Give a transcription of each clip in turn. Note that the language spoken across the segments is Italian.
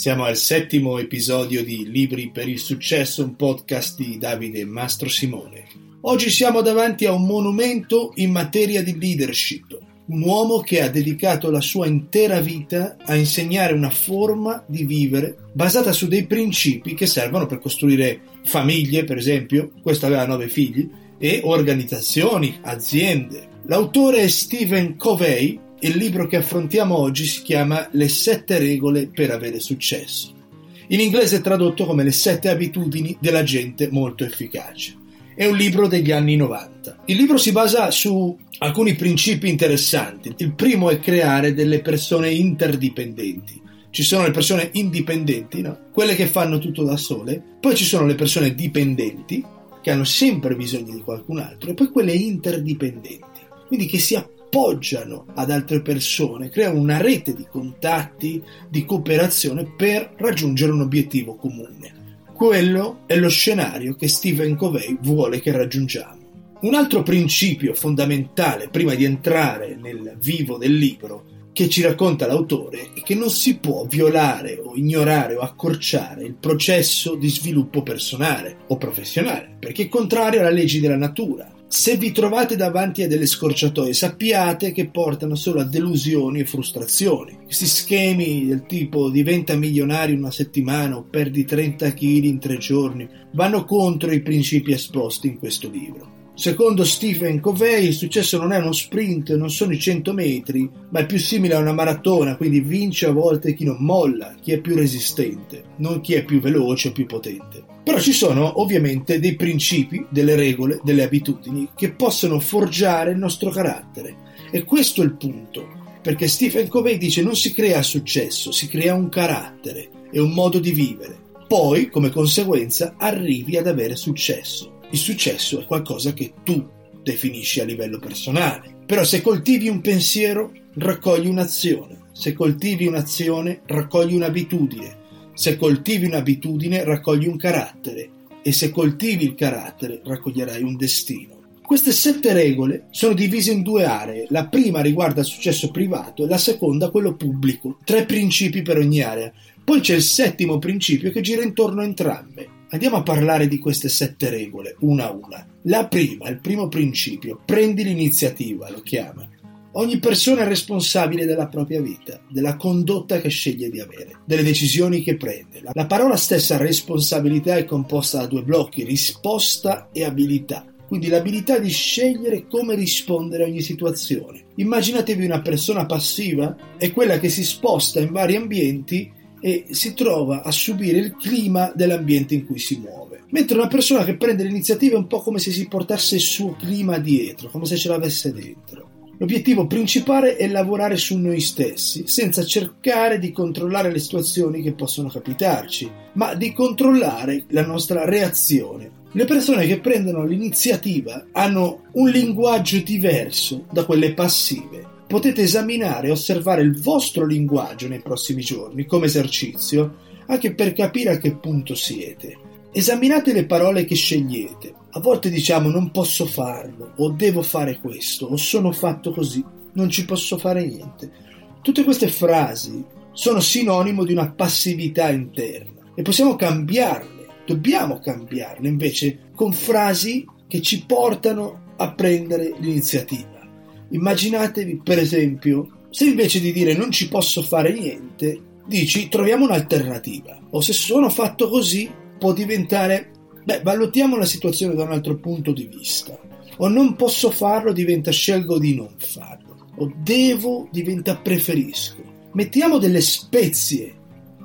Siamo al settimo episodio di Libri per il successo, un podcast di Davide Mastro Simone. Oggi siamo davanti a un monumento in materia di leadership, un uomo che ha dedicato la sua intera vita a insegnare una forma di vivere basata su dei principi che servono per costruire famiglie, per esempio, questo aveva nove figli, e organizzazioni, aziende. L'autore è Stephen Covey il libro che affrontiamo oggi si chiama Le sette regole per avere successo. In inglese è tradotto come Le sette abitudini della gente molto efficace. È un libro degli anni 90. Il libro si basa su alcuni principi interessanti. Il primo è creare delle persone interdipendenti. Ci sono le persone indipendenti, no? quelle che fanno tutto da sole, poi ci sono le persone dipendenti, che hanno sempre bisogno di qualcun altro, e poi quelle interdipendenti, quindi che si appoggiano appoggiano ad altre persone, creano una rete di contatti, di cooperazione per raggiungere un obiettivo comune. Quello è lo scenario che Stephen Covey vuole che raggiungiamo. Un altro principio fondamentale prima di entrare nel vivo del libro che ci racconta l'autore è che non si può violare o ignorare o accorciare il processo di sviluppo personale o professionale, perché è contrario alle leggi della natura. Se vi trovate davanti a delle scorciatoie, sappiate che portano solo a delusioni e frustrazioni. Questi schemi del tipo diventa milionario in una settimana o perdi 30 kg in tre giorni vanno contro i principi esposti in questo libro. Secondo Stephen Covey il successo non è uno sprint, non sono i 100 metri, ma è più simile a una maratona, quindi vince a volte chi non molla, chi è più resistente, non chi è più veloce o più potente. Però ci sono ovviamente dei principi, delle regole, delle abitudini che possono forgiare il nostro carattere. E questo è il punto, perché Stephen Covey dice non si crea successo, si crea un carattere e un modo di vivere. Poi, come conseguenza, arrivi ad avere successo. Il successo è qualcosa che tu definisci a livello personale. Però se coltivi un pensiero, raccogli un'azione. Se coltivi un'azione, raccogli un'abitudine. Se coltivi un'abitudine raccogli un carattere e se coltivi il carattere raccoglierai un destino. Queste sette regole sono divise in due aree. La prima riguarda il successo privato e la seconda quello pubblico. Tre principi per ogni area. Poi c'è il settimo principio che gira intorno a entrambe. Andiamo a parlare di queste sette regole, una a una. La prima, il primo principio, prendi l'iniziativa, lo chiama. Ogni persona è responsabile della propria vita, della condotta che sceglie di avere, delle decisioni che prende. La parola stessa responsabilità è composta da due blocchi, risposta e abilità. Quindi l'abilità di scegliere come rispondere a ogni situazione. Immaginatevi una persona passiva, è quella che si sposta in vari ambienti e si trova a subire il clima dell'ambiente in cui si muove. Mentre una persona che prende l'iniziativa è un po' come se si portasse il suo clima dietro, come se ce l'avesse dentro. L'obiettivo principale è lavorare su noi stessi, senza cercare di controllare le situazioni che possono capitarci, ma di controllare la nostra reazione. Le persone che prendono l'iniziativa hanno un linguaggio diverso da quelle passive. Potete esaminare e osservare il vostro linguaggio nei prossimi giorni come esercizio, anche per capire a che punto siete. Esaminate le parole che scegliete. A volte diciamo non posso farlo, o devo fare questo, o sono fatto così, non ci posso fare niente. Tutte queste frasi sono sinonimo di una passività interna e possiamo cambiarle, dobbiamo cambiarle invece con frasi che ci portano a prendere l'iniziativa. Immaginatevi, per esempio, se invece di dire non ci posso fare niente, dici troviamo un'alternativa, o se sono fatto così, può diventare, beh, valutiamo la situazione da un altro punto di vista. O non posso farlo diventa scelgo di non farlo. O devo diventa preferisco. Mettiamo delle spezie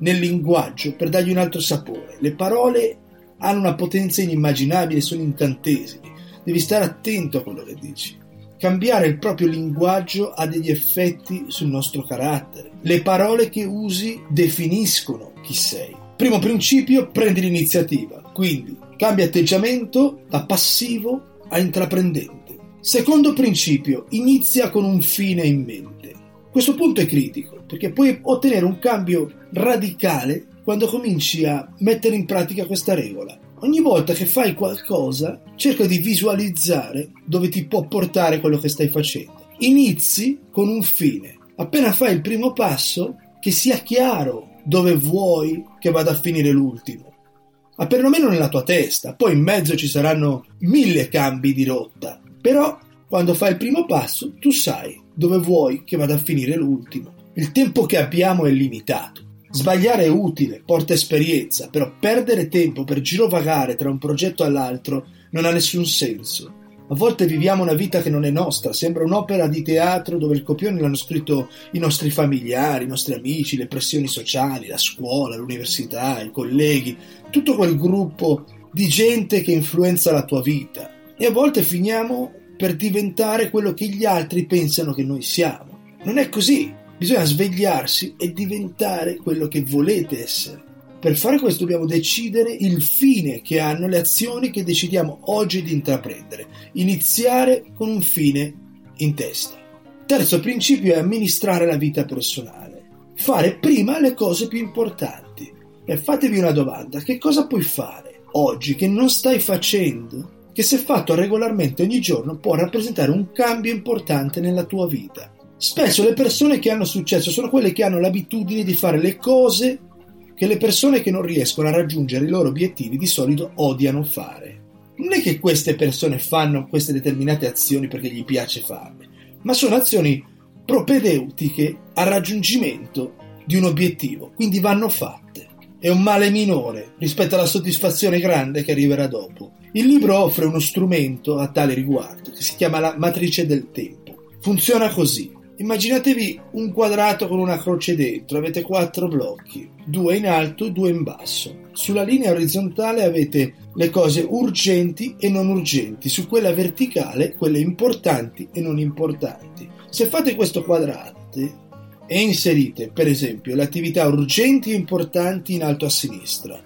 nel linguaggio per dargli un altro sapore. Le parole hanno una potenza inimmaginabile, sono incantesimi. Devi stare attento a quello che dici. Cambiare il proprio linguaggio ha degli effetti sul nostro carattere. Le parole che usi definiscono chi sei. Primo principio, prendi l'iniziativa, quindi cambia atteggiamento da passivo a intraprendente. Secondo principio, inizia con un fine in mente. Questo punto è critico perché puoi ottenere un cambio radicale quando cominci a mettere in pratica questa regola. Ogni volta che fai qualcosa, cerca di visualizzare dove ti può portare quello che stai facendo. Inizi con un fine. Appena fai il primo passo, che sia chiaro dove vuoi che vada a finire l'ultimo, ma perlomeno nella tua testa. Poi in mezzo ci saranno mille cambi di rotta, però quando fai il primo passo tu sai dove vuoi che vada a finire l'ultimo. Il tempo che abbiamo è limitato. Sbagliare è utile, porta esperienza, però perdere tempo per girovagare tra un progetto all'altro non ha nessun senso. A volte viviamo una vita che non è nostra, sembra un'opera di teatro dove il copione l'hanno scritto i nostri familiari, i nostri amici, le pressioni sociali, la scuola, l'università, i colleghi, tutto quel gruppo di gente che influenza la tua vita. E a volte finiamo per diventare quello che gli altri pensano che noi siamo. Non è così, bisogna svegliarsi e diventare quello che volete essere. Per fare questo dobbiamo decidere il fine che hanno le azioni che decidiamo oggi di intraprendere. Iniziare con un fine in testa. Terzo principio è amministrare la vita personale. Fare prima le cose più importanti. E fatevi una domanda, che cosa puoi fare oggi che non stai facendo? Che se fatto regolarmente ogni giorno può rappresentare un cambio importante nella tua vita. Spesso le persone che hanno successo sono quelle che hanno l'abitudine di fare le cose che le persone che non riescono a raggiungere i loro obiettivi di solito odiano fare. Non è che queste persone fanno queste determinate azioni perché gli piace farle, ma sono azioni propedeutiche al raggiungimento di un obiettivo, quindi vanno fatte. È un male minore rispetto alla soddisfazione grande che arriverà dopo. Il libro offre uno strumento a tale riguardo che si chiama la matrice del tempo. Funziona così. Immaginatevi un quadrato con una croce dentro, avete quattro blocchi, due in alto e due in basso. Sulla linea orizzontale avete le cose urgenti e non urgenti, su quella verticale quelle importanti e non importanti. Se fate questo quadrato e inserite, per esempio, le attività urgenti e importanti in alto a sinistra,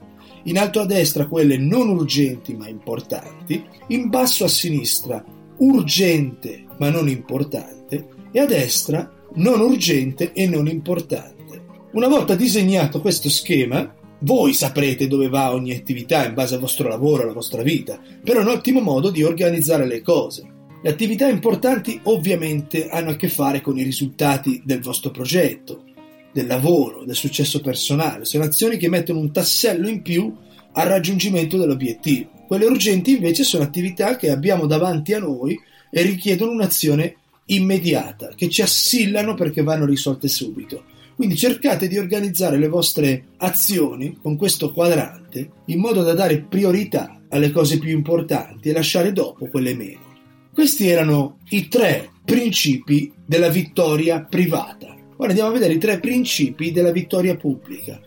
in alto a destra quelle non urgenti ma importanti, in basso a sinistra urgente ma non importante, e a destra non urgente e non importante. Una volta disegnato questo schema, voi saprete dove va ogni attività in base al vostro lavoro, alla vostra vita, però è un ottimo modo di organizzare le cose. Le attività importanti ovviamente hanno a che fare con i risultati del vostro progetto, del lavoro, del successo personale, sono azioni che mettono un tassello in più al raggiungimento dell'obiettivo. Quelle urgenti invece sono attività che abbiamo davanti a noi e richiedono un'azione immediata, che ci assillano perché vanno risolte subito. Quindi cercate di organizzare le vostre azioni con questo quadrante in modo da dare priorità alle cose più importanti e lasciare dopo quelle meno. Questi erano i tre principi della vittoria privata. Ora andiamo a vedere i tre principi della vittoria pubblica.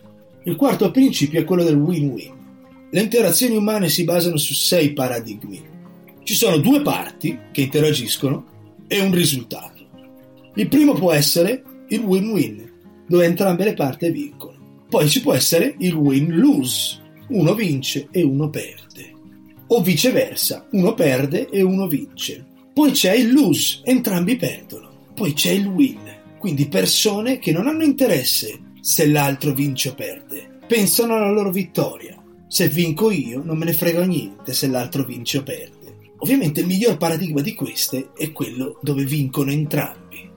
Il quarto principio è quello del win-win. Le interazioni umane si basano su sei paradigmi. Ci sono due parti che interagiscono e un risultato. Il primo può essere il win-win, dove entrambe le parti vincono. Poi ci può essere il win-lose, uno vince e uno perde. O viceversa, uno perde e uno vince. Poi c'è il lose, entrambi perdono. Poi c'è il win, quindi persone che non hanno interesse se l'altro vince o perde. Pensano alla loro vittoria. Se vinco io, non me ne frega niente se l'altro vince o perde. Ovviamente il miglior paradigma di queste è quello dove vincono entrambi.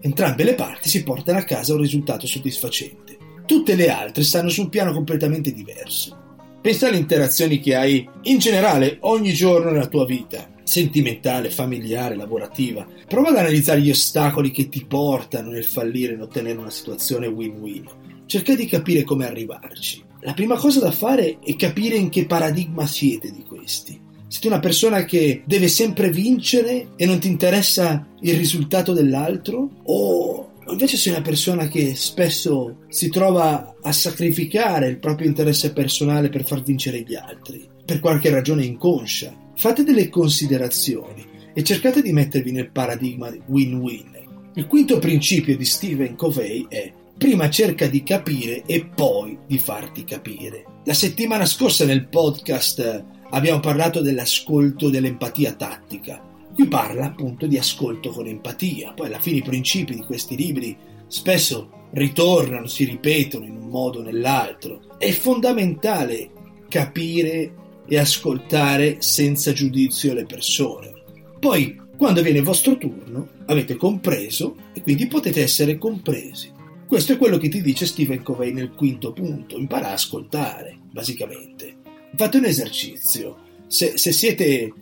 Entrambe le parti si portano a casa un risultato soddisfacente. Tutte le altre stanno su un piano completamente diverso. Pensa alle interazioni che hai in generale ogni giorno nella tua vita, sentimentale, familiare, lavorativa. Prova ad analizzare gli ostacoli che ti portano nel fallire in ottenere una situazione win-win. Cerca di capire come arrivarci. La prima cosa da fare è capire in che paradigma siete di questi. Siete una persona che deve sempre vincere e non ti interessa il risultato dell'altro? O invece sei una persona che spesso si trova a sacrificare il proprio interesse personale per far vincere gli altri, per qualche ragione inconscia? Fate delle considerazioni e cercate di mettervi nel paradigma win-win. Il quinto principio di Stephen Covey è prima cerca di capire e poi di farti capire. La settimana scorsa nel podcast abbiamo parlato dell'ascolto dell'empatia tattica. Qui parla appunto di ascolto con empatia. Poi alla fine i principi di questi libri spesso ritornano, si ripetono in un modo o nell'altro. È fondamentale capire e ascoltare senza giudizio le persone. Poi, quando viene il vostro turno, avete compreso e quindi potete essere compresi. Questo è quello che ti dice Stephen Covey nel quinto punto, impara a ascoltare, basicamente. Fate un esercizio. Se, se siete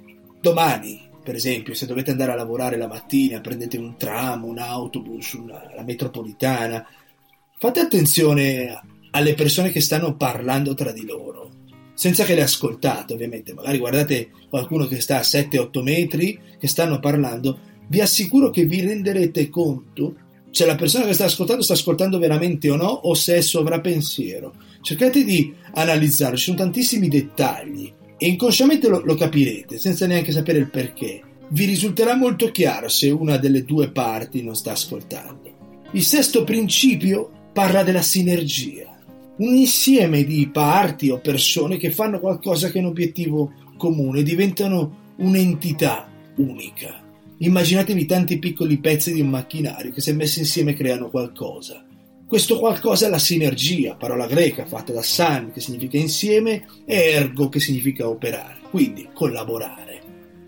domani, per esempio, se dovete andare a lavorare la mattina, prendete un tram, un autobus, una, la metropolitana, fate attenzione alle persone che stanno parlando tra di loro, senza che le ascoltate ovviamente, magari guardate qualcuno che sta a 7-8 metri, che stanno parlando, vi assicuro che vi renderete conto se la persona che sta ascoltando sta ascoltando veramente o no, o se è sovrapensiero. Cercate di analizzarlo, ci sono tantissimi dettagli e inconsciamente lo, lo capirete, senza neanche sapere il perché. Vi risulterà molto chiaro se una delle due parti non sta ascoltando. Il sesto principio parla della sinergia un insieme di parti o persone che fanno qualcosa che è un obiettivo comune, diventano un'entità unica. Immaginatevi tanti piccoli pezzi di un macchinario che se messi insieme creano qualcosa. Questo qualcosa è la sinergia, parola greca fatta da san che significa insieme e ergo che significa operare, quindi collaborare.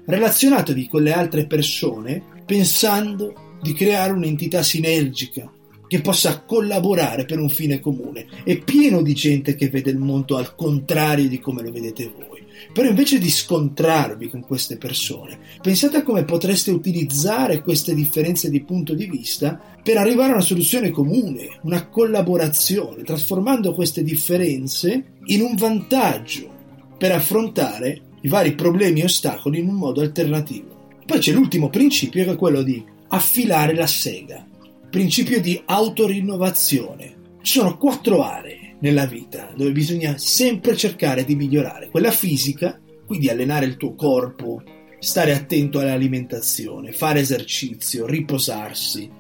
Relazionatevi con le altre persone pensando di creare un'entità sinergica, che possa collaborare per un fine comune. È pieno di gente che vede il mondo al contrario di come lo vedete voi. Però invece di scontrarvi con queste persone, pensate a come potreste utilizzare queste differenze di punto di vista per arrivare a una soluzione comune, una collaborazione, trasformando queste differenze in un vantaggio per affrontare i vari problemi e ostacoli in un modo alternativo. Poi c'è l'ultimo principio che è quello di affilare la sega principio di autorinnovazione. Ci sono quattro aree nella vita dove bisogna sempre cercare di migliorare. Quella fisica, quindi allenare il tuo corpo, stare attento all'alimentazione, fare esercizio, riposarsi.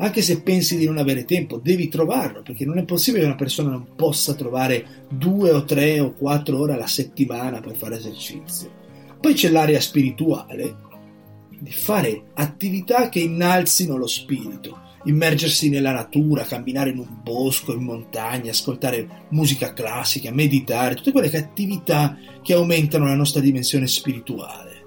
Anche se pensi di non avere tempo, devi trovarlo, perché non è possibile che una persona non possa trovare due o tre o quattro ore alla settimana per fare esercizio. Poi c'è l'area spirituale, di fare attività che innalzino lo spirito, immergersi nella natura, camminare in un bosco, in montagna, ascoltare musica classica, meditare, tutte quelle attività che aumentano la nostra dimensione spirituale.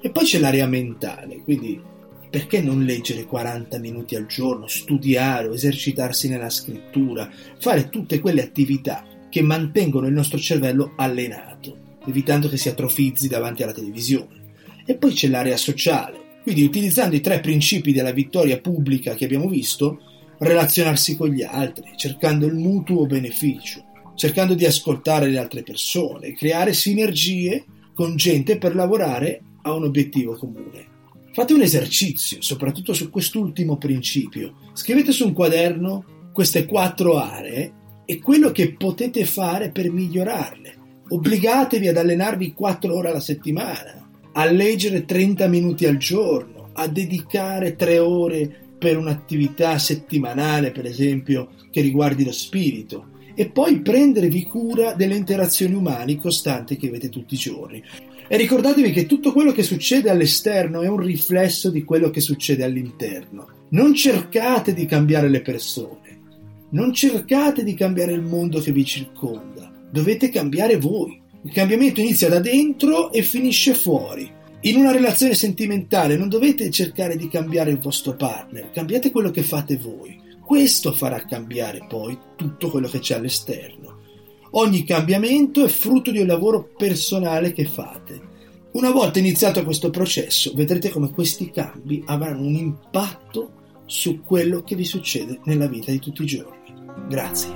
E poi c'è l'area mentale, quindi perché non leggere 40 minuti al giorno, studiare o esercitarsi nella scrittura, fare tutte quelle attività che mantengono il nostro cervello allenato, evitando che si atrofizzi davanti alla televisione. E poi c'è l'area sociale, quindi utilizzando i tre principi della vittoria pubblica che abbiamo visto, relazionarsi con gli altri, cercando il mutuo beneficio, cercando di ascoltare le altre persone, creare sinergie con gente per lavorare a un obiettivo comune. Fate un esercizio, soprattutto su quest'ultimo principio. Scrivete su un quaderno queste quattro aree e quello che potete fare per migliorarle. Obbligatevi ad allenarvi quattro ore alla settimana a leggere 30 minuti al giorno, a dedicare 3 ore per un'attività settimanale, per esempio, che riguardi lo spirito, e poi prendervi cura delle interazioni umane costanti che avete tutti i giorni. E ricordatevi che tutto quello che succede all'esterno è un riflesso di quello che succede all'interno. Non cercate di cambiare le persone, non cercate di cambiare il mondo che vi circonda, dovete cambiare voi. Il cambiamento inizia da dentro e finisce fuori. In una relazione sentimentale non dovete cercare di cambiare il vostro partner, cambiate quello che fate voi. Questo farà cambiare poi tutto quello che c'è all'esterno. Ogni cambiamento è frutto di un lavoro personale che fate. Una volta iniziato questo processo, vedrete come questi cambi avranno un impatto su quello che vi succede nella vita di tutti i giorni. Grazie.